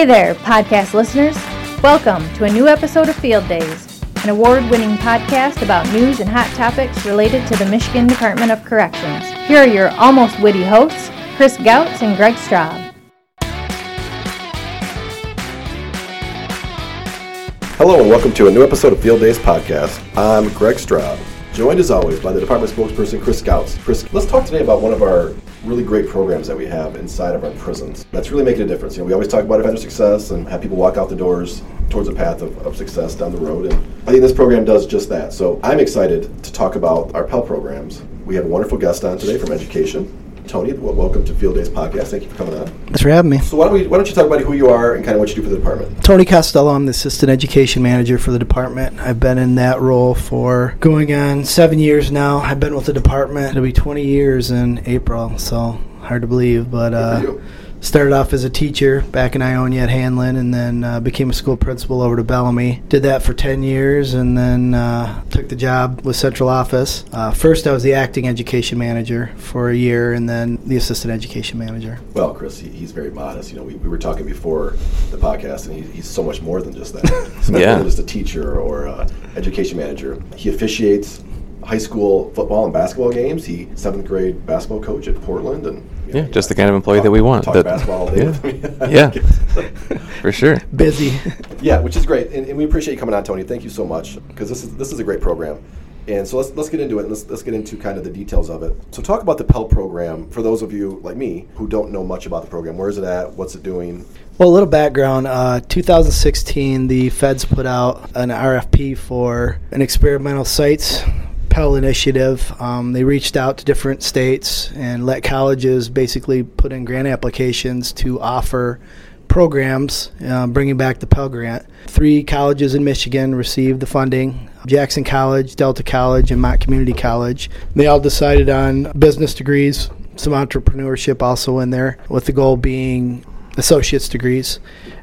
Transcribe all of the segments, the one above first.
Hey there, podcast listeners. Welcome to a new episode of Field Days, an award winning podcast about news and hot topics related to the Michigan Department of Corrections. Here are your almost witty hosts, Chris Gautz and Greg Straub. Hello and welcome to a new episode of Field Days Podcast. I'm Greg Straub, joined as always by the department spokesperson Chris Gautz. Chris, let's talk today about one of our really great programs that we have inside of our prisons. That's really making a difference. You know, we always talk about offender success and have people walk out the doors towards a path of, of success down the road. And I think this program does just that. So I'm excited to talk about our Pell programs. We have a wonderful guest on today from education. Tony, well, welcome to Field Days Podcast. Thank you for coming on. Thanks for having me. So why don't, we, why don't you talk about who you are and kind of what you do for the department? Tony Costello, I'm the Assistant Education Manager for the department. I've been in that role for going on seven years now. I've been with the department. It'll be 20 years in April, so hard to believe. But uh, started off as a teacher back in Ionia at Handlon and then uh, became a school principal over to Bellamy. Did that for 10 years and then uh, took the job with central office. Uh, first, I was the acting education manager for a year and then the assistant education manager. Well, Chris, he, he's very modest. You know, we, we were talking before the podcast, and he, he's so much more than just that. He's much Yeah. more just a teacher or uh, education manager. He officiates high school football and basketball games. He seventh grade basketball coach at Portland, and you Yeah, know, just the kind of employee talk- that we want. Talk that- basketball all day with me. yeah, for sure. Busy. Yeah, which is great, and, and we appreciate you coming on, Tony. Thank you so much because this is this is a great program. And so let's, let's get into it. And let's, let's get into kind of the details of it. So talk about the Pell program for those of you like me who don't know much about the program. Where is it at? What's it doing? Well, a little background. Uh, 2016, the feds put out an RFP for an experimental sites Pell initiative. Um, they reached out to different states and let colleges basically put in grant applications to offer programs, uh, bringing back the Pell Grant. Three colleges in Michigan received the funding Jackson College, Delta College, and Mott Community College. They all decided on business degrees, some entrepreneurship also in there, with the goal being associate's degrees.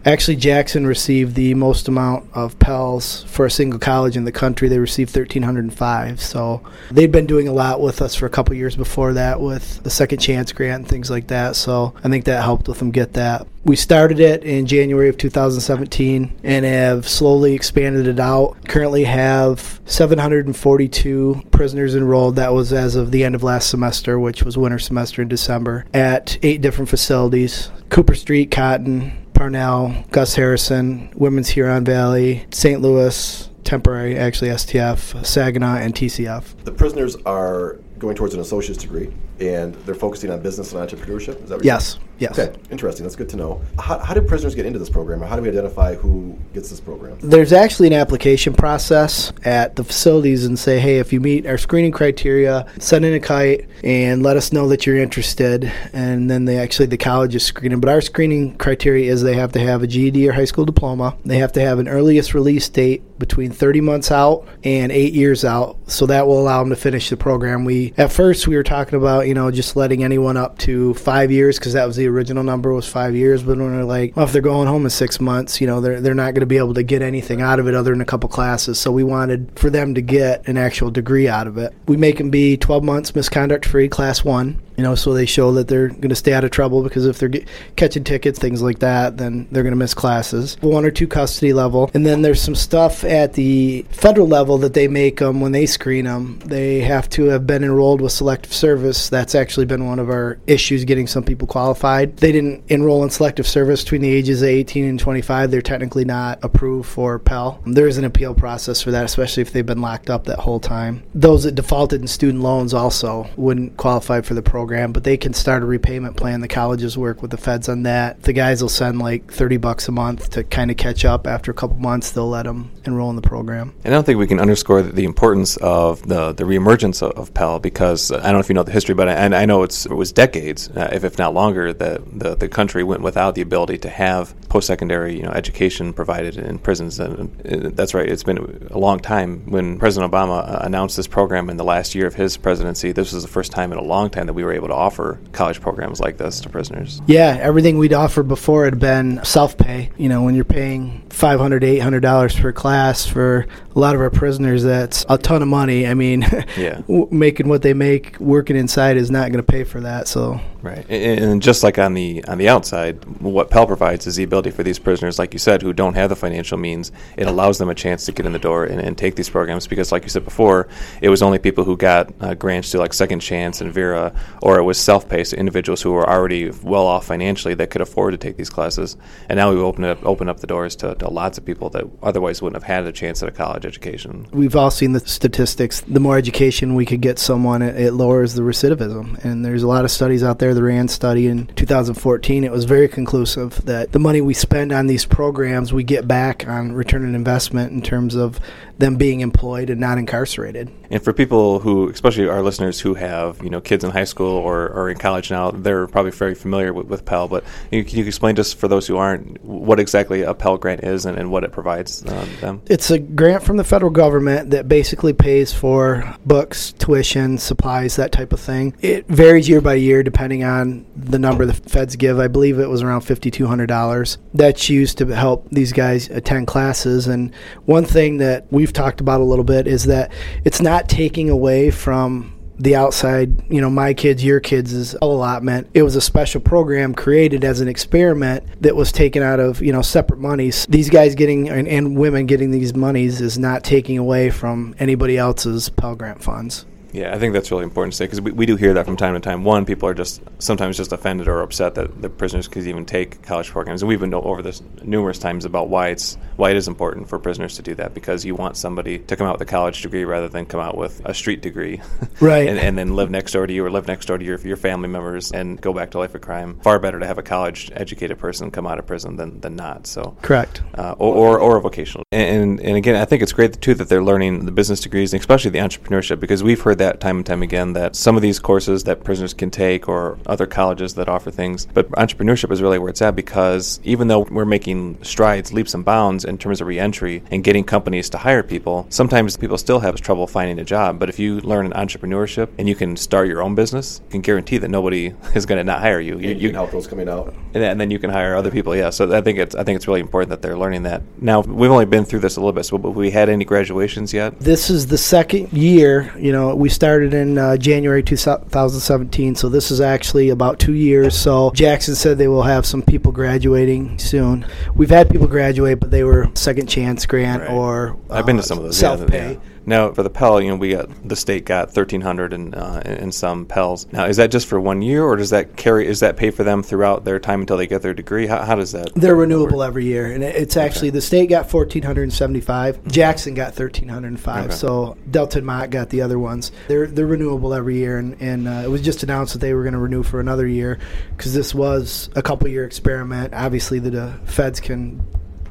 Actually, Jackson received the most amount of Pells for a single college in the country. They received 1,305. So they'd been doing a lot with us for a couple years before that with the Second Chance Grant and things like that. So I think that helped with them get that. We started it in January of 2017 and have slowly expanded it out. Currently have 742 prisoners enrolled. That was as of the end of last semester, which was winter semester in December, at eight different facilities Cooper Street, Cotton, Parnell, Gus Harrison, Women's Huron Valley, St. Louis, temporary, actually STF, Saginaw, and TCF. The prisoners are going towards an associate's degree, and they're focusing on business and entrepreneurship. Is that what you're Yes, yes. Okay, interesting. That's good to know. How, how do prisoners get into this program, or how do we identify who gets this program? There's actually an application process at the facilities and say, hey, if you meet our screening criteria, send in a kite and let us know that you're interested. And then they actually, the college is screening. But our screening criteria is they have to have a GED or high school diploma. They have to have an earliest release date between 30 months out and eight years out. So that will allow them to finish the program. We, at first, we were talking about, you know, just letting anyone up to five years because that was the original number was five years. But when they're like, well, if they're going home in six months, you know, they're, they're not going to be able to get anything out of it other than a couple classes. So we wanted for them to get an actual degree out of it. We make them be 12 months misconduct free, class one. You know, so they show that they're going to stay out of trouble because if they're get, catching tickets, things like that, then they're going to miss classes. One or two custody level, and then there's some stuff at the federal level that they make them when they screen them. They have to have been enrolled with selective service. That's actually been one of our issues getting some people qualified. They didn't enroll in selective service between the ages of 18 and 25. They're technically not approved for Pell. There is an appeal process for that, especially if they've been locked up that whole time. Those that defaulted in student loans also wouldn't qualify for the program, but they can start a repayment plan. The colleges work with the feds on that. The guys will send like 30 bucks a month to kind of catch up. After a couple months, they'll let them enroll in the program. And I don't think we can underscore the, importance of the, the reemergence of, of Pell because uh, I don't know if you know the history, but I, and I know it's, it was decades, uh, if, if not longer, that the, the country went without the ability to have post-secondary you know, education provided in prisons. And uh, that's right. It's been a long time. When President Obama uh, announced this program in the last year of his presidency, this was the first time in a long time that we were able to offer college programs like this to prisoners. Yeah, everything we'd offered before had been self pay. You know, when you're paying 500 to 800 dollars per class for a lot of our prisoners. That's a ton of money. I mean, Yeah. w- making what they make working inside is not going to pay for that. So Right, and, and just like on the on the outside, what Pell provides is the ability for these prisoners, like you said, who don't have the financial means. It allows them a chance to get in the door and, and take these programs because, like you said before, it was only people who got uh, grants to like Second Chance and Vera, or it was self-paced individuals who were already well off financially that could afford to take these classes. And now we open up open up the doors to, to lots of people that otherwise wouldn't have had a chance at a college education. we've all seen the statistics. The more education we could get someone, it, it lowers the recidivism. And there's a lot of studies out there. The RAND study in 2014, it was very conclusive that the money we spend on these programs, we get back on return on investment in terms of them being employed and not incarcerated. And for people who, especially our listeners who have, you know, kids in high school or, or in college now, they're probably very familiar with, with Pell. But you, can you explain just for those who aren't what exactly a Pell grant is and, and what it provides um, them? It's a grant from the federal government that basically pays for books, tuition, supplies, that type of thing. It varies year by year depending on the number the feds give. I believe it was around $5,200. That's used to help these guys attend classes. And one thing that we've talked about a little bit is that it's not taking away from the outside, you know, my kids, your kids is allotment. It was a special program created as an experiment that was taken out of, you know, separate monies. These guys getting and, and women getting these monies is not taking away from anybody else's Pell Grant funds. Yeah, I think that's really important to say because we, we do hear that from time to time. One, people are just sometimes just offended or upset that the prisoners could even take college programs, and we've been over this numerous times about why it's why it is important for prisoners to do that because you want somebody to come out with a college degree rather than come out with a street degree, Right. and, and then live next door to you or live next door to your your family members and go back to life of crime. Far better to have a college educated person come out of prison than, than not. So Correct. uh, or, or, or a vocational. And, and again, I think it's great too that they're learning the business degrees and especially the entrepreneurship because we've heard that time and time again that some of these courses that prisoners can take or other colleges that offer things, but entrepreneurship is really where it's at because even though we're making strides, leaps and bounds in terms of reentry and getting companies to hire people, sometimes people still have trouble finding a job. But if you learn an entrepreneurship and you can start your own business, you can guarantee that nobody is going to not hire you. You, you can help those coming out. and then, and then you can hire other people. Yeah, so I think it's I think it's really important that they're learning that. Now we've only been through this a little bit, so have we had any graduations yet? This is the second year. You know, we started in uh, January 2017, so this is actually about two years. So Jackson said they will have some people graduating soon. We've had people graduate, but they were second chance grant Right. or I've been to uh, some of those. self pay. yeah. Now for the Pell, you know, we got the state got thirteen hundred and uh, and some Pells. Now is that just for one year, or does that carry? Is that pay for them throughout their time until they get their degree? How, how does that? They're renewable every year, and it's actually the state got fourteen hundred and seventy-five. Jackson got thirteen hundred and five. Okay. So Delta and Mott got the other ones. They're they're renewable every year, and and uh, it was just announced that they were going to renew for another year because this was a couple year experiment. Obviously, the uh, feds can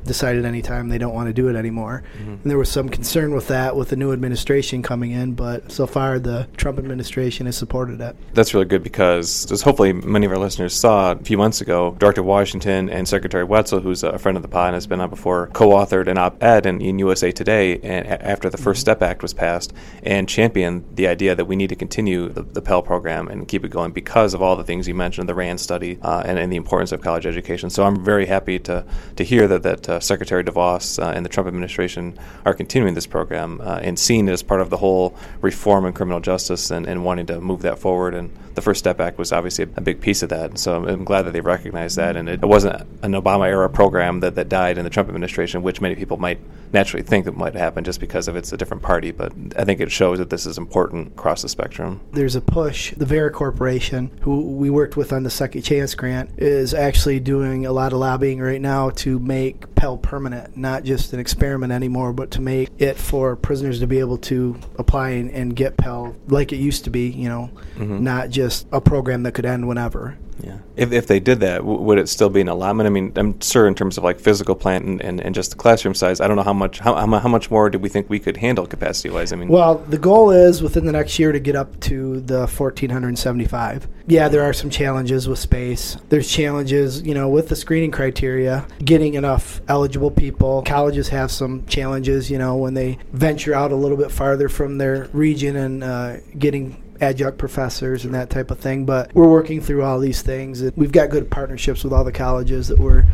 decide at any time they don't want to do it anymore. And there was some concern with that with the new administration coming in, but so far the Trump administration has supported it. That's really good because, as hopefully many of our listeners saw a few months ago, Director Washington and Secretary Wetzel, who's a friend of the pod and has been on before, co-authored an op-ed in, in USA Today and after the First Step Act was passed and championed the idea that we need to continue the, the Pell program and keep it going because of all the things you mentioned, the RAND study uh, and, and the importance of college education. So I'm very happy to, to hear that, that uh, Secretary DeVos uh, and the Trump administration are continuing this program uh, and seeing it as part of the whole reform in criminal justice and, and wanting to move that forward. And the First Step Act was obviously a, big piece of that. So I'm glad that they recognized that. And it, it wasn't an Obama era program that, that died in the Trump administration, which many people might naturally think that might happen just because of it's a different party. But I think it shows that this is important across the spectrum. there's a push. The Vera Corporation, who we worked with on the Second Chance grant, is actually doing a lot of lobbying right now to make Pell permanent, not just an experiment anymore, but to make it for prisoners to be able to apply and, and get Pell like it used to be, you know, mm-hmm. not just a program that could end whenever. Yeah. If, if they did that, w- would it still be an allotment? I mean, I'm sure in terms of like physical plant and, and, and just the classroom size, I don't know how much how, how how much more do we think we could handle capacity wise? I mean, Well, the goal is within the next year to get up to the 1475. Yeah, there are some challenges with space. There's challenges, you know, with the screening criteria, getting enough eligible people. Colleges have some challenges, you know, when they venture out a little bit farther from their region and uh, getting adjunct professors and that type of thing. But we're working through all these things. We've got good partnerships with all the colleges that we're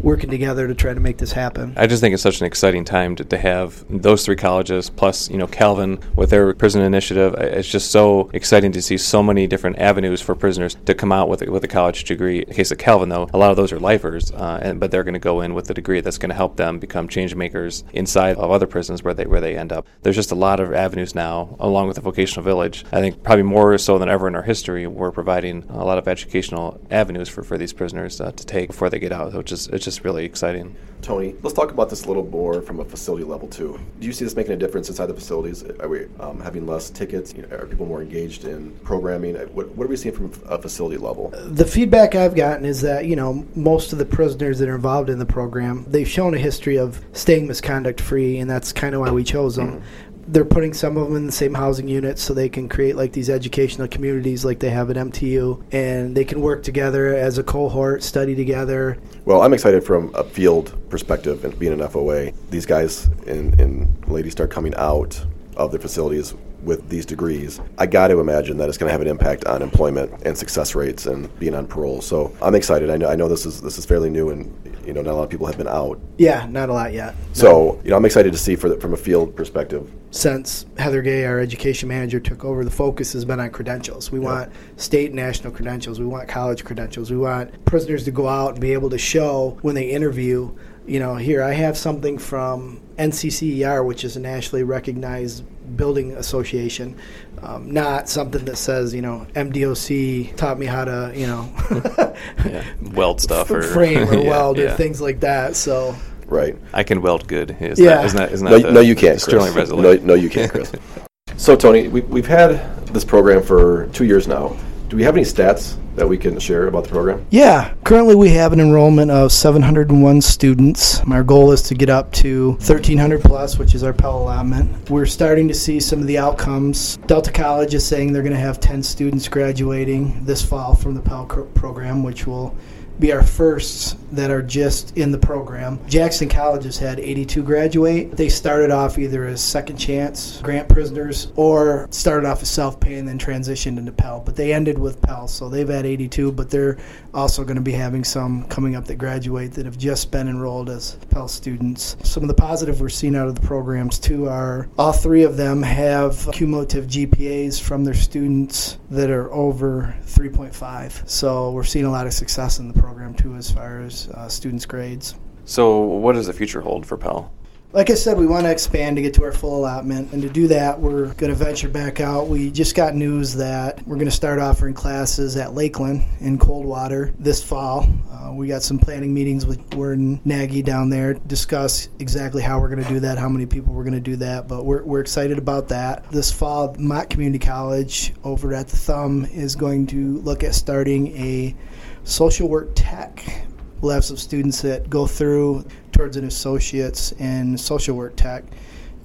working together to try to make this happen. I just think it's such an exciting time to, to have those three colleges plus you know Calvin with their prison initiative. It's just so exciting to see so many different avenues for prisoners to come out with a, with a college degree. In the case of Calvin, though, a lot of those are lifers, uh, and, but they're going to go in with a degree that's going to help them become change makers inside of other prisons where they where they end up. There's just a lot of avenues now, along with the vocational village. I think probably more so than ever in our history, we're providing a lot of educational avenues for, for these prisoners uh, to take before they get out, which is it's just really exciting. Tony, let's talk about this a little more from a facility level too. Do you see this making a difference inside the facilities? Are we um, having less tickets? You know, are people more engaged in programming? What, what are we seeing from a facility level? The feedback I've gotten is that you know most of the prisoners that are involved in the program they've shown a history of staying misconduct free, and that's kind of why we chose them. Mm-hmm they're putting some of them in the same housing units so they can create like these educational communities like they have at MTU and they can work together as a cohort, study together. Well, I'm excited from a field perspective and being an FOA. These guys and, and ladies start coming out of their facilities with these degrees, I got to imagine that it's going to have an impact on employment and success rates and being on parole. So I'm excited. I know, I know this is this is fairly new, and you know not a lot of people have been out. Yeah, not a lot yet. So you know I'm excited to see for the, from a field perspective. Since Heather Gay, our education manager, took over, the focus has been on credentials. We yeah. want state and national credentials. We want college credentials. We want prisoners to go out and be able to show when they interview you know, here I have something from NCCER, which is a nationally recognized building association, um, not something that says, you know, MDOC taught me how to, you know, yeah. weld stuff or frame or yeah, weld yeah. or things like that. So. Right. I can weld good. Is yeah. That, isn't that, isn't that no, no, you can't. Sterling No, no, you can't, Chris. so, Tony, we, we've had this program for two years now. Do we have any stats that we can share about the program? Yeah. Currently, we have an enrollment of 701 students. Our goal is to get up to 1,300 plus, which is our Pell allotment. We're starting to see some of the outcomes. Delta College is saying they're going to have 10 students graduating this fall from the Pell program, which will be our firsts that are just in the program. Jackson College has had 82 graduate. They started off either as second chance grant prisoners or started off as self pay and then transitioned into Pell. But they ended with Pell, so they've had 82, but they're also going to be having some coming up that graduate that have just been enrolled as Pell students. Some of the positive we're seeing out of the programs too are all three of them have cumulative GPAs from their students that are over 3.5. So we're seeing a lot of success in the program too as far as uh, students' grades. So, what does the future hold for Pell? Like I said, we want to expand to get to our full allotment. And to do that, we're going to venture back out. We just got news that we're going to start offering classes at Lakeland in Coldwater this fall. Uh, we got some planning meetings with Warden Nagy down there discuss exactly how we're going to do that, how many people we're going to do that. But we're, we're excited about that. This fall, Mott Community College over at the Thumb is going to look at starting a social work tech. We'll have some students that go through towards an associate's in social work tech.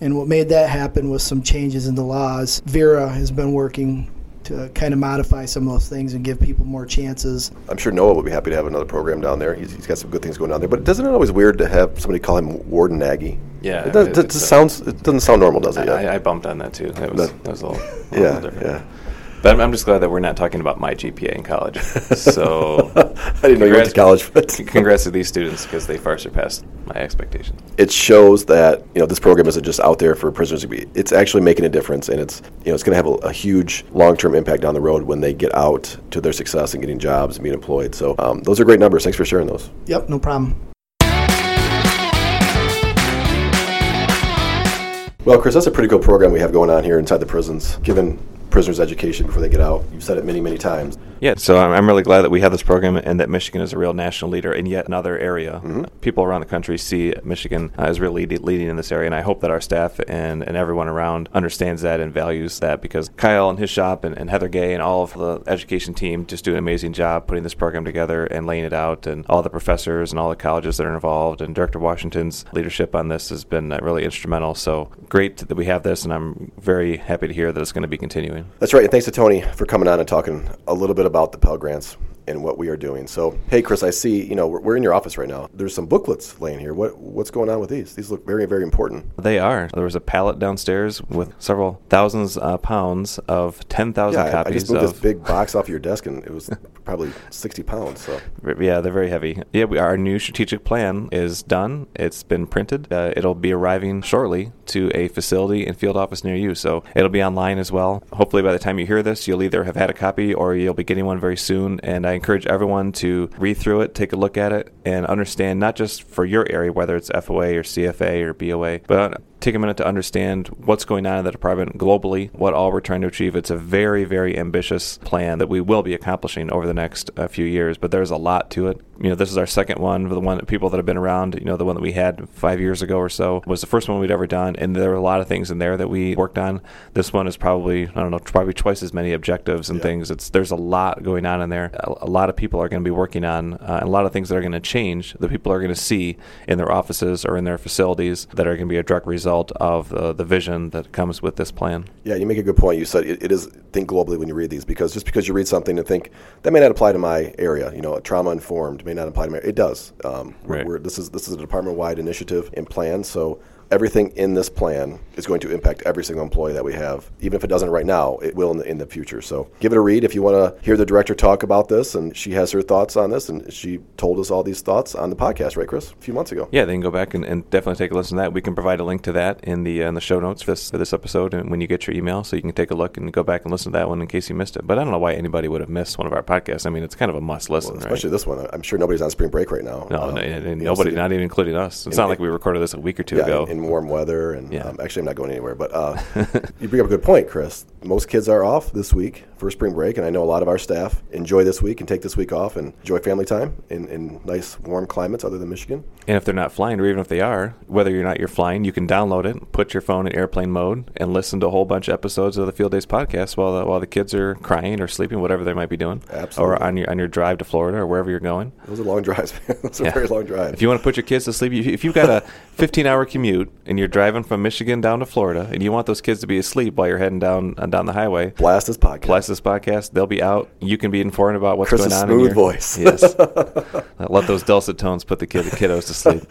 And what made that happen was some changes in the laws. Vera has been working to kind of modify some of those things and give people more chances. I'm sure Noah would be happy to have another program down there. He's, he's got some good things going on there. But doesn't it always weird to have somebody call him Warden Nagy? Yeah, it, does, it, it sounds it doesn't sound normal, does it? I, I, bumped on that too. That was, that, that was a little, a little yeah, different. Yeah. But I'm, I'm, just glad that we're not talking about my GPA in college. So I didn't know you went to college. But congrats to these students because they far surpassed my expectations. It shows that you know this program isn't just out there for prisoners to be. It's actually making a difference, and it's you know it's going to have a, a huge long-term impact down the road when they get out to their success and getting jobs and being employed. So um, those are great numbers. Thanks for sharing those. Yep, no problem. Well, Chris, that's a pretty cool program we have going on here inside the prisons, given prisoners' education before they get out. You've said it many, many times. Yeah, so I'm really glad that we have this program and that Michigan is a real national leader in yet another area. Mm-hmm. People around the country see Michigan uh, as really leading in this area, and I hope that our staff and, and everyone around understands that and values that because Kyle and his shop and, and Heather Gay and all of the education team just do an amazing job putting this program together and laying it out, and all the professors and all the colleges that are involved, and Director Washington's leadership on this has been uh, really instrumental. So great that we have this, and I'm very happy to hear that it's going to be continuing. That's right, and thanks to Tony for coming on and talking a little bit about the Pell Grants in what we are doing. So, hey, Chris, I see, you know, we're, we're in your office right now. There's some booklets laying here. What What's going on with these? These look very, very important. They are. There was a pallet downstairs with several thousands uh, pounds of 10,000 yeah, copies I just moved of this big box off your desk, and it was probably 60 pounds. So, Yeah, they're very heavy. Yeah, we, our new strategic plan is done. It's been printed. Uh, it'll be arriving shortly to a facility and field office near you. So it'll be online as well. Hopefully, by the time you hear this, you'll either have had a copy or you'll be getting one very soon. And I encourage everyone to read through it, take a look at it, and understand not just for your area, whether it's FOA or CFA or BOA, but take a minute to understand what's going on in the department globally, what all we're trying to achieve. It's a very, very ambitious plan that we will be accomplishing over the next uh, few years, but there's a lot to it. You know, this is our second one, the one that people that have been around, you know, the one that we had five years ago or so was the first one we'd ever done, and there were a lot of things in there that we worked on. This one is probably, I don't know, probably twice as many objectives and Yeah. things. It's There's a lot going on in there. A, a lot of people are going to be working on, uh, and a lot of things that are going to change that people are going to see in their offices or in their facilities that are going to be a direct result of uh, the vision that comes with this plan. yeah, you make a good point. You said it, it is think globally when you read these because just because you read something and think that may not apply to my area, you know, trauma informed may not apply to my. It does. Um, we're, we're, this is this is a department wide initiative and plan. So everything in this plan is going to impact every single employee that we have. Even if it doesn't right now, it will in the, in the future. So give it a read if you want to hear the director talk about this. And she has her thoughts on this, and she told us all these thoughts on the podcast, right, Chris? A few months ago. Yeah, they can go back and, and definitely take a listen to that. We can provide a link to that in the uh, in the show notes for this, for this episode, and when you get your email, so you can take a look and go back and listen to that one in case you missed it. But I don't know why anybody would have missed one of our podcasts. I mean, it's kind of a must listen, Well, right? especially this one. I'm sure nobody's on spring break right now. No, Um, no, and, and nobody, not even including us. It's in- not like we recorded this a week or two yeah, ago. in, warm weather. And Yeah. um, actually, I'm not going anywhere. But uh, you bring up a good point, Chris. Most kids are off this week for spring break, and I know a lot of our staff enjoy this week and take this week off and enjoy family time in, in nice warm climates other than Michigan. And if they're not flying, or even if they are, whether you're not you're flying, you can download it, put your phone in airplane mode, and listen to a whole bunch of episodes of the Field Days podcast while the, while the kids are crying or sleeping, whatever they might be doing, Absolutely. or on your on your drive to Florida or wherever you're going. Those are long drives. man. Those are very long drives. If you want to put your kids to sleep, if you've got a 15 hour commute and you're driving from Michigan down to Florida, and you want those kids to be asleep while you're heading down uh, down the highway, Blast this podcast. blast this podcast. They'll be out. You can be informed about what's Chris's going on. smooth in your, voice. Yes. Let those dulcet tones put the kid, the kiddos to sleep.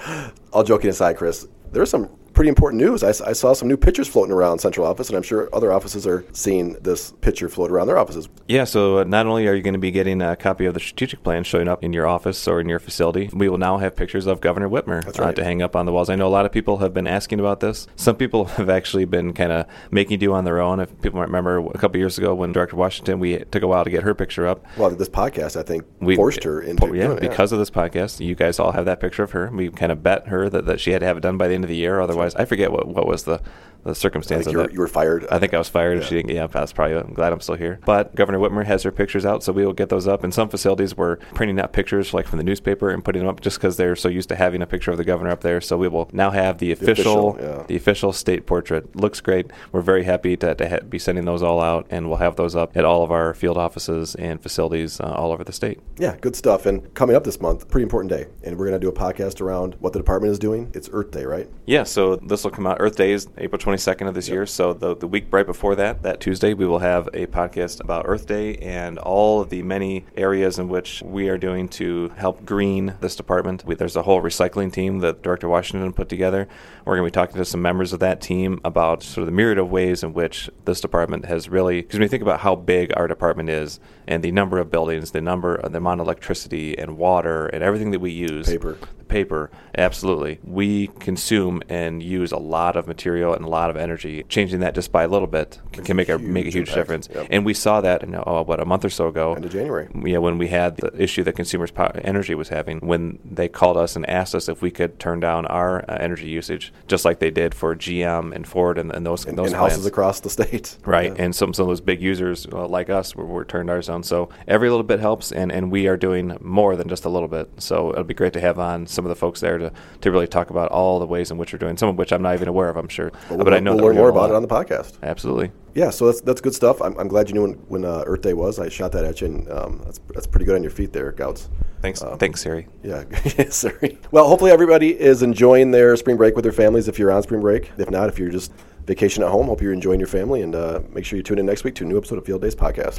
All joking aside, Chris, there's some pretty important news. I saw some new pictures floating around central office, and I'm sure other offices are seeing this picture float around their offices. Yeah, so uh, not only are you going to be getting a copy of the strategic plan showing up in your office or in your facility, we will now have pictures of Governor Whitmer That's uh, to hang up on the walls. I know a lot of people have been asking about this. Some people have actually been kind of making do on their own. If people might remember a couple years ago when Director Washington, we took a while to get her picture up. Well, this podcast, I think, We forced her into yeah, doing it, because of this podcast. You guys all have that picture of her. We kind of bet her that, that she had to have it done by the end of the year. Otherwise, I forget what, what was the, the I circumstance think of you were, that. you were fired. I think I was fired Yeah. she didn't. Yeah, that's probably. I'm glad I'm still here. But Governor Whitmer has her pictures out, so we will get those up. In some facilities, we're printing out pictures like from the newspaper and putting them up just because they're so used to having a picture of the governor up there. So we will now have the official, official, yeah. the official state portrait. Looks great. We're very happy to, to ha- be sending those all out, and we'll have those up at all of our field offices and facilities uh, all over the state. Yeah, good stuff. And coming up this month, pretty important day. And we're going to do a podcast around what the department is doing. It's Earth Day, right? Yeah, so this will come out. Earth Day is April 22nd of this year. So the, the week right before that, that Tuesday, we will have a podcast about Earth Day and all of the many areas in which we are doing to help green this department. We, there's a whole recycling team that Director Washington put together. We're going to be talking to some members of that team about sort of the myriad of ways in which this department has really, because when you think about how big our department is and the number of buildings, the number, the amount of electricity and water and everything that we use, Paper. Paper absolutely we consume and use a lot of material and a lot of energy changing that just by a little bit can, can make a make a huge impact. difference Yep. and we saw that in oh, what a month or so ago End of January. yeah, when we had the issue that Consumers Energy was having, when they called us and asked us if we could turn down our uh, energy usage, just like they did for GM and Ford and, and those In, those in houses across the state. Right, Yeah. and some, some of those big users uh, like us were, were turned ours on. So every little bit helps, and, and we are doing more than just a little bit. So it'll be great to have on some of the folks there to, to really talk about all the ways in which we're doing, some of which I'm not even aware of, I'm sure. But we'll, I know we'll learn more about it on the podcast. Absolutely. Yeah, so that's that's good stuff. I'm, I'm glad you knew when, when uh, Earth Day was. I shot that at you, and um, that's that's pretty good on your feet there, Gautz. Thanks, Um, thanks, Siri. Yeah, sorry. Well, hopefully everybody is enjoying their spring break with their families. If you're on spring break, if not, if you're just vacation at home, hope you're enjoying your family, and uh, make sure you tune in next week to a new episode of Field Days podcast.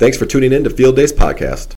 thanks for tuning in to Field Days Podcast.